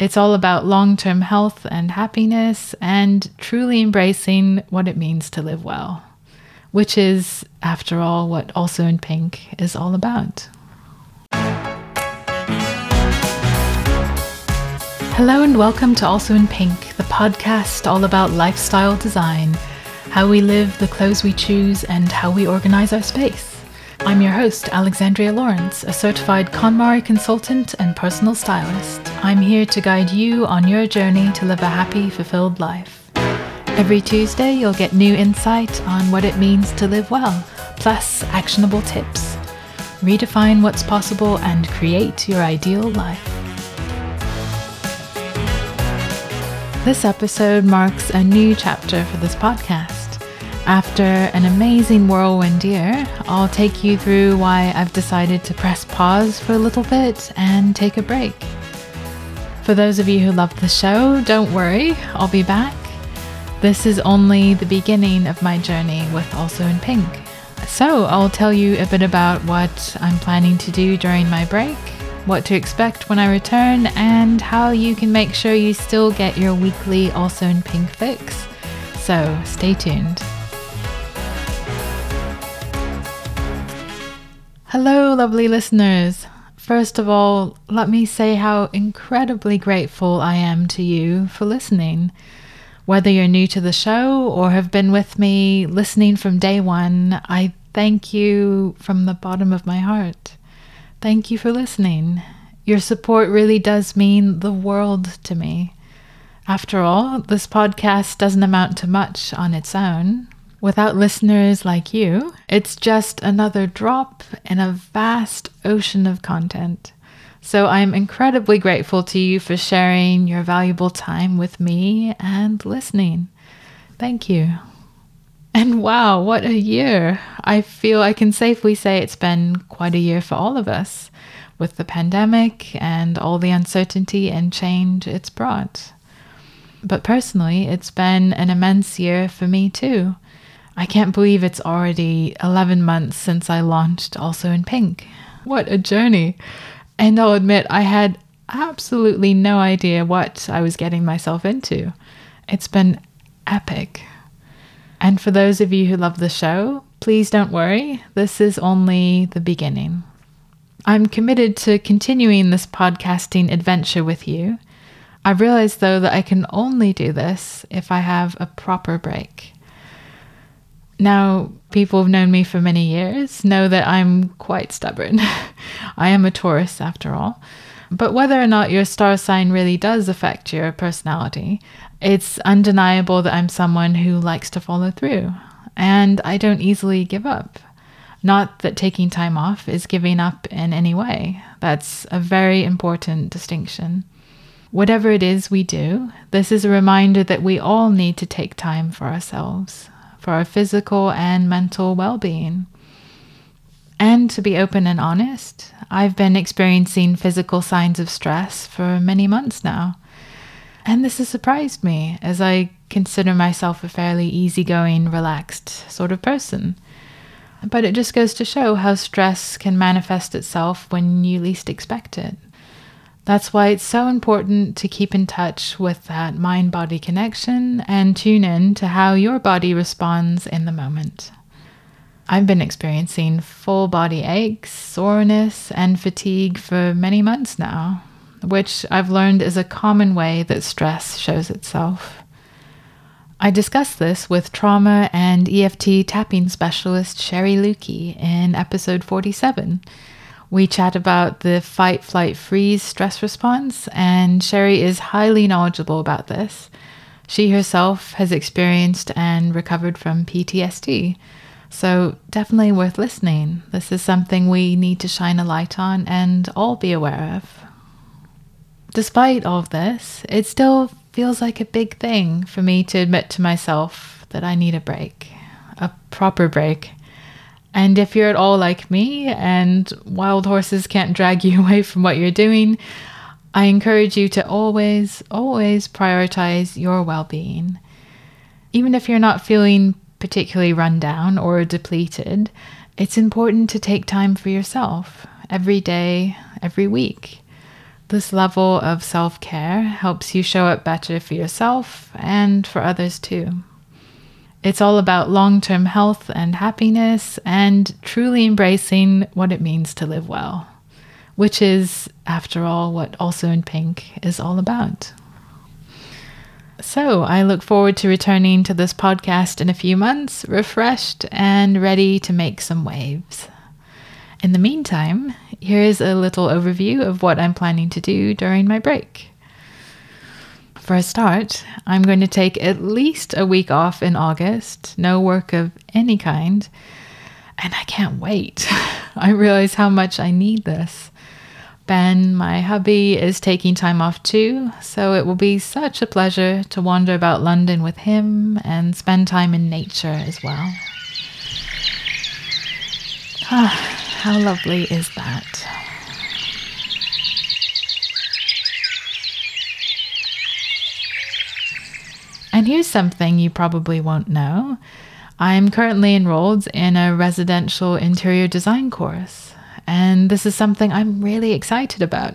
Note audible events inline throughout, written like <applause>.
It's all about long term health and happiness and truly embracing what it means to live well, which is, after all, what Also in Pink is all about. Hello and welcome to Also in Pink, the podcast all about lifestyle design, how we live, the clothes we choose, and how we organize our space. I'm your host, Alexandria Lawrence, a certified KonMari consultant and personal stylist. I'm here to guide you on your journey to live a happy, fulfilled life. Every Tuesday, you'll get new insight on what it means to live well, plus actionable tips. Redefine what's possible and create your ideal life. This episode marks a new chapter for this podcast. After an amazing whirlwind year, I'll take you through why I've decided to press pause for a little bit and take a break. For those of you who love the show, don't worry, I'll be back. This is only the beginning of my journey with Also in Pink. So, I'll tell you a bit about what I'm planning to do during my break, what to expect when I return, and how you can make sure you still get your weekly Also in Pink fix. So, stay tuned. Hello, lovely listeners. First of all, let me say how incredibly grateful I am to you for listening. Whether you're new to the show or have been with me listening from day one, I thank you from the bottom of my heart. Thank you for listening. Your support really does mean the world to me. After all, this podcast doesn't amount to much on its own. Without listeners like you, it's just another drop in a vast ocean of content. So I'm incredibly grateful to you for sharing your valuable time with me and listening. Thank you. And wow, what a year! I feel I can safely say it's been quite a year for all of us, with the pandemic and all the uncertainty and change it's brought. But personally, it's been an immense year for me too. I can't believe it's already 11 months since I launched Also in Pink. What a journey! And I'll admit, I had absolutely no idea what I was getting myself into. It's been epic. And for those of you who love the show, please don't worry, this is only the beginning. I'm committed to continuing this podcasting adventure with you. I realize, though, that I can only do this if I have a proper break. Now, people who've known me for many years know that I'm quite stubborn. <laughs> I am a Taurus, after all. But whether or not your star sign really does affect your personality, it's undeniable that I'm someone who likes to follow through. And I don't easily give up. Not that taking time off is giving up in any way. That's a very important distinction. Whatever it is we do, this is a reminder that we all need to take time for ourselves, for our physical and mental well being. And to be open and honest, I've been experiencing physical signs of stress for many months now. And this has surprised me as I consider myself a fairly easygoing, relaxed sort of person. But it just goes to show how stress can manifest itself when you least expect it. That's why it's so important to keep in touch with that mind body connection and tune in to how your body responds in the moment. I've been experiencing full body aches, soreness, and fatigue for many months now, which I've learned is a common way that stress shows itself. I discussed this with trauma and EFT tapping specialist Sherry Lukey in episode 47 we chat about the fight, flight, freeze stress response, and Sherry is highly knowledgeable about this. She herself has experienced and recovered from PTSD. So, definitely worth listening. This is something we need to shine a light on and all be aware of. Despite all of this, it still feels like a big thing for me to admit to myself that I need a break, a proper break. And if you're at all like me and wild horses can't drag <laughs> you away from what you're doing, I encourage you to always, always prioritize your well being. Even if you're not feeling particularly run down or depleted, it's important to take time for yourself every day, every week. This level of self care helps you show up better for yourself and for others too. It's all about long term health and happiness and truly embracing what it means to live well, which is, after all, what Also in Pink is all about. So, I look forward to returning to this podcast in a few months, refreshed and ready to make some waves. In the meantime, here is a little overview of what I'm planning to do during my break. For a start, I'm going to take at least a week off in August, no work of any kind, and I can't wait. <laughs> I realize how much I need this. Ben, my hubby, is taking time off too, so it will be such a pleasure to wander about London with him and spend time in nature as well. Ah. <sighs> How lovely is that? And here's something you probably won't know. I'm currently enrolled in a residential interior design course, and this is something I'm really excited about.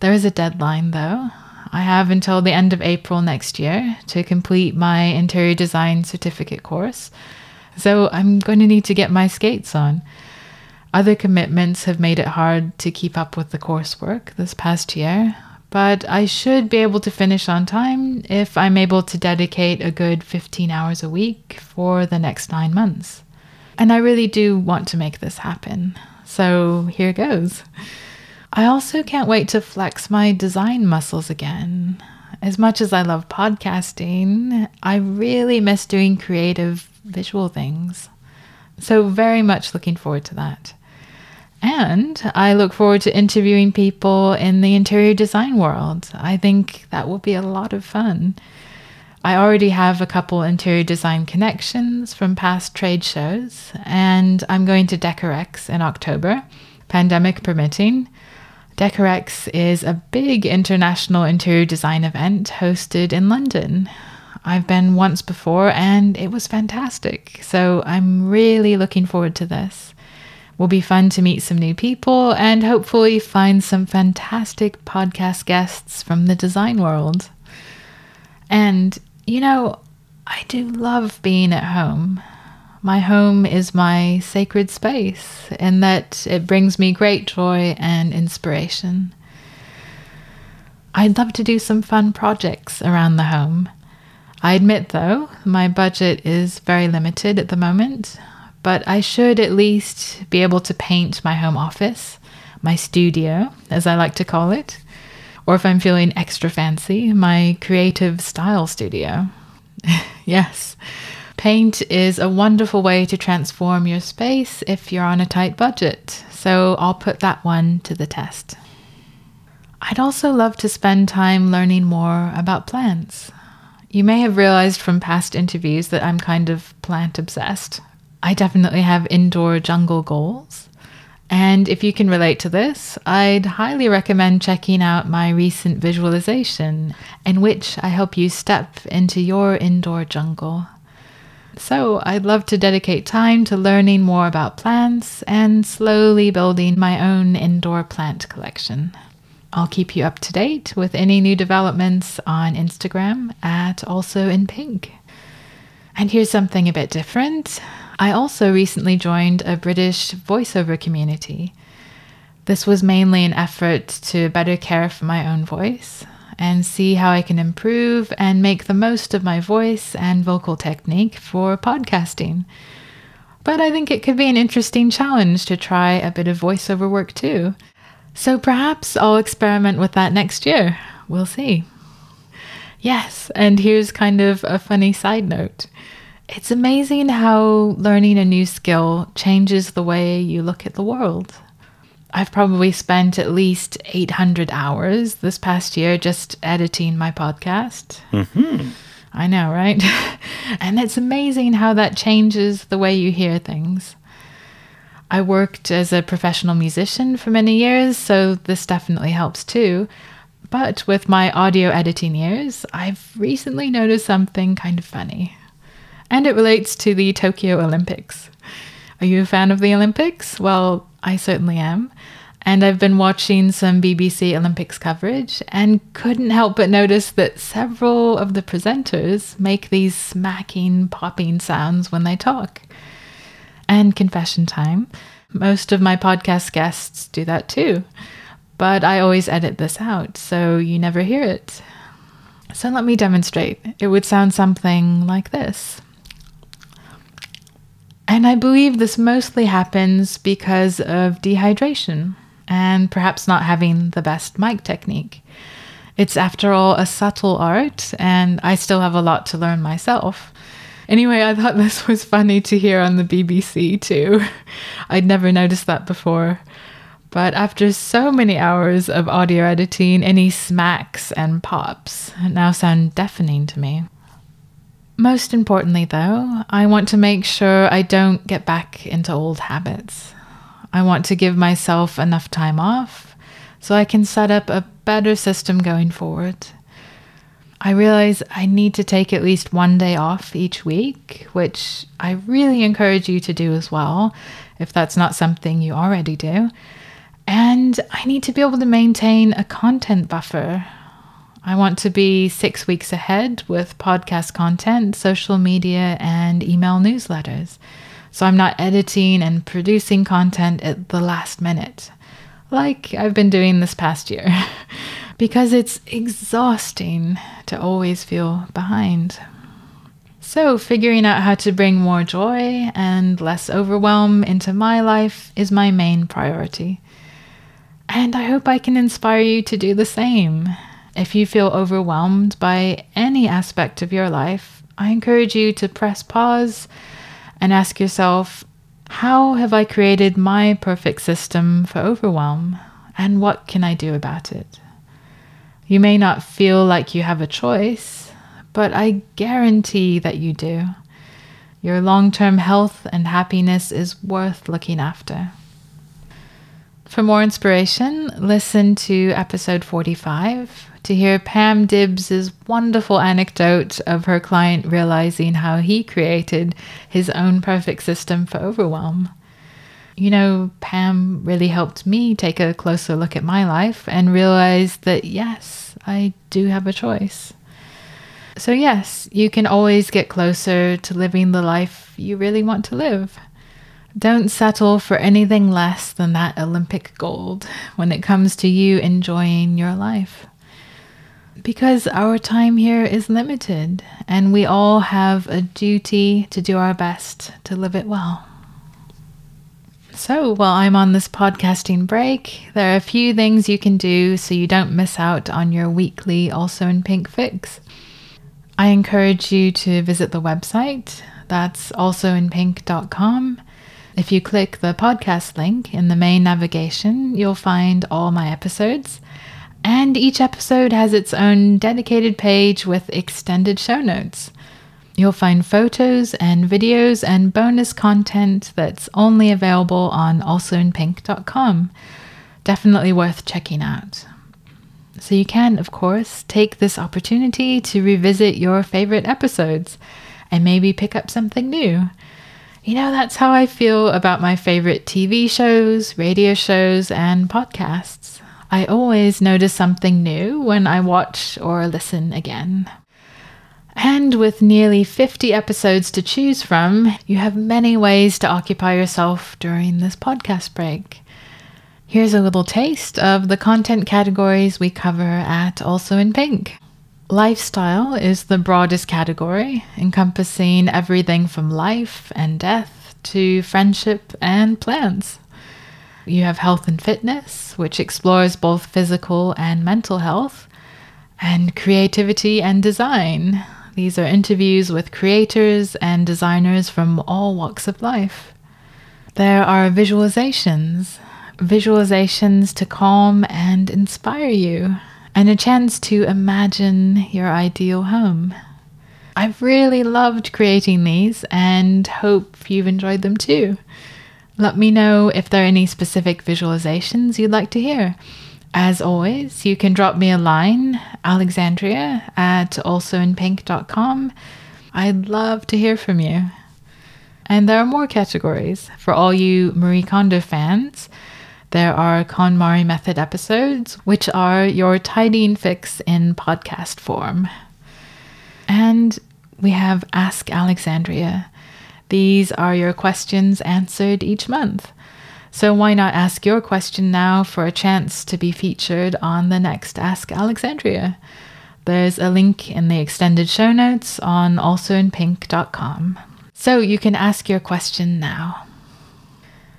There is a deadline though. I have until the end of April next year to complete my interior design certificate course, so I'm going to need to get my skates on. Other commitments have made it hard to keep up with the coursework this past year, but I should be able to finish on time if I'm able to dedicate a good 15 hours a week for the next nine months. And I really do want to make this happen. So here goes. I also can't wait to flex my design muscles again. As much as I love podcasting, I really miss doing creative visual things. So, very much looking forward to that. And I look forward to interviewing people in the interior design world. I think that will be a lot of fun. I already have a couple interior design connections from past trade shows, and I'm going to Decorex in October, pandemic permitting. Decorex is a big international interior design event hosted in London. I've been once before and it was fantastic, so I'm really looking forward to this will be fun to meet some new people and hopefully find some fantastic podcast guests from the design world. And, you know, I do love being at home. My home is my sacred space, in that it brings me great joy and inspiration. I'd love to do some fun projects around the home. I admit, though, my budget is very limited at the moment but I should at least be able to paint my home office, my studio, as I like to call it, or if I'm feeling extra fancy, my creative style studio. <laughs> yes, paint is a wonderful way to transform your space if you're on a tight budget, so I'll put that one to the test. I'd also love to spend time learning more about plants. You may have realized from past interviews that I'm kind of plant obsessed. I definitely have indoor jungle goals. And if you can relate to this, I'd highly recommend checking out my recent visualization, in which I help you step into your indoor jungle. So, I'd love to dedicate time to learning more about plants and slowly building my own indoor plant collection. I'll keep you up to date with any new developments on Instagram at also in pink. And here's something a bit different. I also recently joined a British voiceover community. This was mainly an effort to better care for my own voice and see how I can improve and make the most of my voice and vocal technique for podcasting. But I think it could be an interesting challenge to try a bit of voiceover work too. So perhaps I'll experiment with that next year. We'll see. Yes, and here's kind of a funny side note. It's amazing how learning a new skill changes the way you look at the world. I've probably spent at least 800 hours this past year just editing my podcast. Mm-hmm. I know, right? <laughs> and it's amazing how that changes the way you hear things. I worked as a professional musician for many years, so this definitely helps too. But with my audio editing years, I've recently noticed something kind of funny and it relates to the Tokyo Olympics. Are you a fan of the Olympics? Well, I certainly am. And I've been watching some BBC Olympics coverage and couldn't help but notice that several of the presenters make these smacking, popping sounds when they talk. And confession time most of my podcast guests do that too. But I always edit this out, so you never hear it. So let me demonstrate. It would sound something like this. And I believe this mostly happens because of dehydration and perhaps not having the best mic technique. It's, after all, a subtle art, and I still have a lot to learn myself. Anyway, I thought <laughs> this was funny to hear on the BBC too. <laughs> I'd never noticed that before. But after so many hours of audio editing, any smacks and pops now sound deafening to me. Most importantly, though, I want to make sure I don't get back into old habits. I want to give myself enough time off so I can set up a better system going forward. I realize I need to take at least one day off each week, which I really encourage you to do as well, if that's not something you already do. And I need to be able to maintain a content buffer. I want to be six weeks ahead with podcast content, social media, and email newsletters. So I'm not editing and producing content at the last minute, like I've been doing this past year. <laughs> because it's exhausting to always feel behind. So, figuring out how to bring more joy and less overwhelm into my life is my main priority. And I hope I can inspire you to do the same. If you feel overwhelmed by any aspect of your life, I encourage you to press pause and ask yourself, how have I created my perfect system for overwhelm? And what can I do about it? You may not feel like you have a choice, but I guarantee that you do. Your long term health and happiness is worth looking after. For more inspiration, listen to episode 45 to hear Pam Dibbs's wonderful anecdote of her client realizing how he created his own perfect system for overwhelm. You know, Pam really helped me take a closer look at my life and realize that yes, I do have a choice. So, yes, you can always get closer to living the life you really want to live. Don't settle for anything less than that Olympic gold when it comes to you enjoying your life. Because our time here is limited, and we all have a duty to do our best to live it well. So, while I'm on this podcasting break, there are a few things you can do so you don't miss out on your weekly Also in Pink fix. I encourage you to visit the website. That's alsoinpink.com. If you click the podcast link in the main navigation, you'll find all my episodes. And each episode has its own dedicated page with extended show notes. You'll find photos and videos and bonus content that's only available on alsoinpink.com. Definitely worth checking out. So, you can, of course, take this opportunity to revisit your favorite episodes and maybe pick up something new. You know, that's how I feel about my favorite TV shows, radio shows, and podcasts. I always notice something new when I watch or listen again. And with nearly 50 episodes to choose from, you have many ways to occupy yourself during this podcast break. Here's a little taste of the content categories we cover at Also in Pink. Lifestyle is the broadest category, encompassing everything from life and death to friendship and plans. You have health and fitness, which explores both physical and mental health, and creativity and design, these are interviews with creators and designers from all walks of life. There are visualizations, visualizations to calm and inspire you, and a chance to imagine your ideal home. I've really loved creating these and hope you've enjoyed them too. Let me know if there are any specific visualizations you'd like to hear. As always, you can drop me a line, alexandria at alsoinpink.com. I'd love to hear from you. And there are more categories for all you Marie Kondo fans. There are KonMari Method episodes, which are your tidying fix in podcast form. And we have Ask Alexandria. These are your questions answered each month. So why not ask your question now for a chance to be featured on the next Ask Alexandria? There's a link in the extended show notes on alsoinpink.com. So you can ask your question now.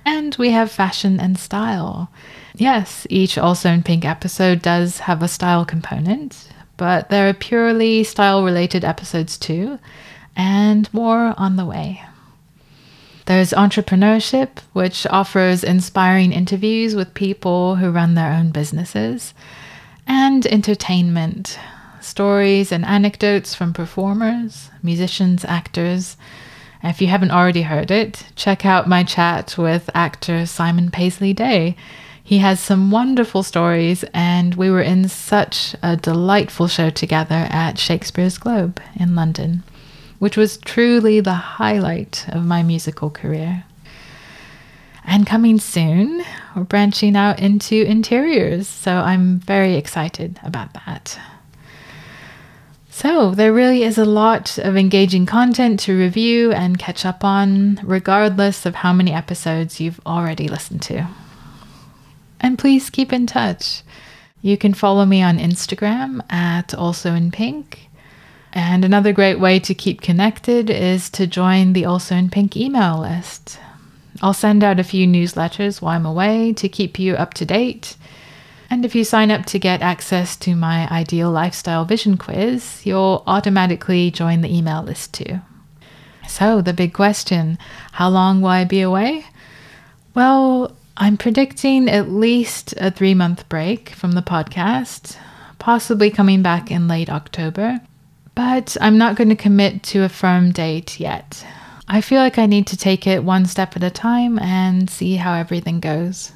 And we have fashion and style. Yes, each Also in Pink episode does have a style component, but there are purely style related episodes too, and more on the way. There's entrepreneurship, which offers inspiring interviews with people who run their own businesses, and entertainment, stories and anecdotes from performers, musicians, actors. If you haven't already heard it, check out my chat with actor Simon Paisley Day. He has some wonderful stories, and we were in such a delightful show together at Shakespeare's Globe in London, which was truly the highlight of my musical career. And coming soon, we're branching out into interiors, so I'm very excited about that. So, there really is a lot of engaging content to review and catch up on, regardless of how many episodes you've already listened to. And please keep in touch. You can follow me on Instagram at also in pink. And another great way to keep connected is to join the Also in Pink email list. I'll send out a few newsletters while I'm away to keep you up to date and if you sign up to get access to my Ideal Lifestyle Vision quiz, you'll automatically join the email list too. So, the big question how long will I be away? Well, I'm predicting at least a three month break from the podcast, possibly coming back in late October, but I'm not going to commit to a firm date yet. I feel like I need to take it one step at a time and see how everything goes.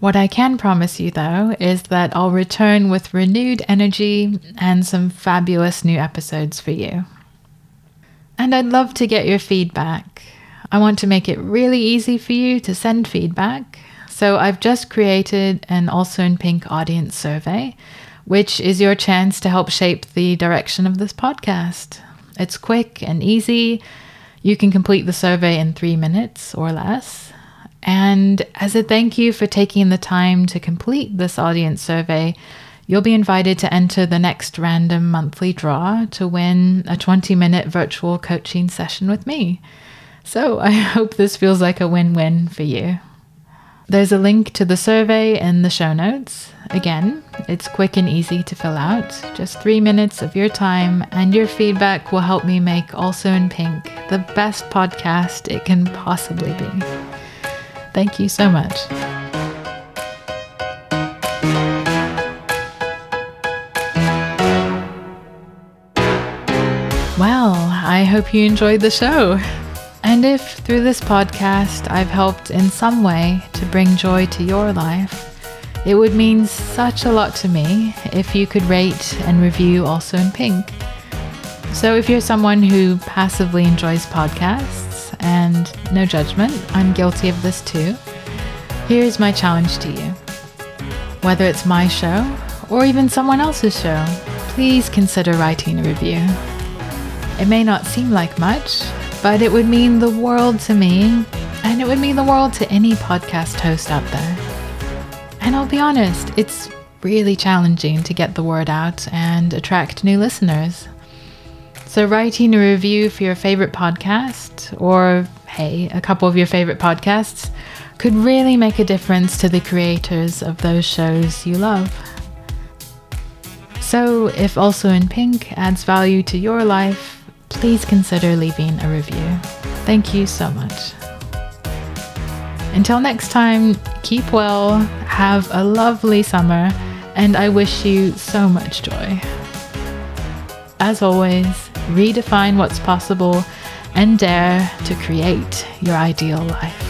What I can promise you, though, is that I'll return with renewed energy and some fabulous new episodes for you. And I'd love to get your feedback. I want to make it really easy for you to send feedback. So I've just created an Also in Pink audience survey, which is your chance to help shape the direction of this podcast. It's quick and easy. You can complete the survey in three minutes or less. And as a thank you for taking the time to complete this audience survey, you'll be invited to enter the next random monthly draw to win a 20 minute virtual coaching session with me. So <laughs> I hope this feels like a win win for you. There's a link to the survey in the show notes. Again, it's quick and easy to fill out. Just three minutes of your time, and your feedback will help me make Also in Pink the best podcast it can possibly be. Thank you so much. Well, I hope you enjoyed the show. And if through this podcast I've helped in some way to bring joy to your life, it would mean such a lot to me if you could rate and review Also in Pink. So if you're someone who passively enjoys podcasts, and no judgment, I'm guilty of this too. Here's my challenge to you. Whether it's my show or even someone else's show, please consider writing a review. It may not seem like much, but it would mean the world to me, and it would mean the world to any podcast host out there. And I'll be honest, it's really challenging to get the word out and attract new listeners. So, writing a review for your favorite podcast, or hey, a couple of your favorite podcasts, could really make a difference to the creators of those shows you love. So, if Also in Pink adds value to your life, please consider leaving a review. Thank you so much. Until next time, keep well, have a lovely summer, and I wish you so much joy. As always, redefine what's possible, and dare to create your ideal life.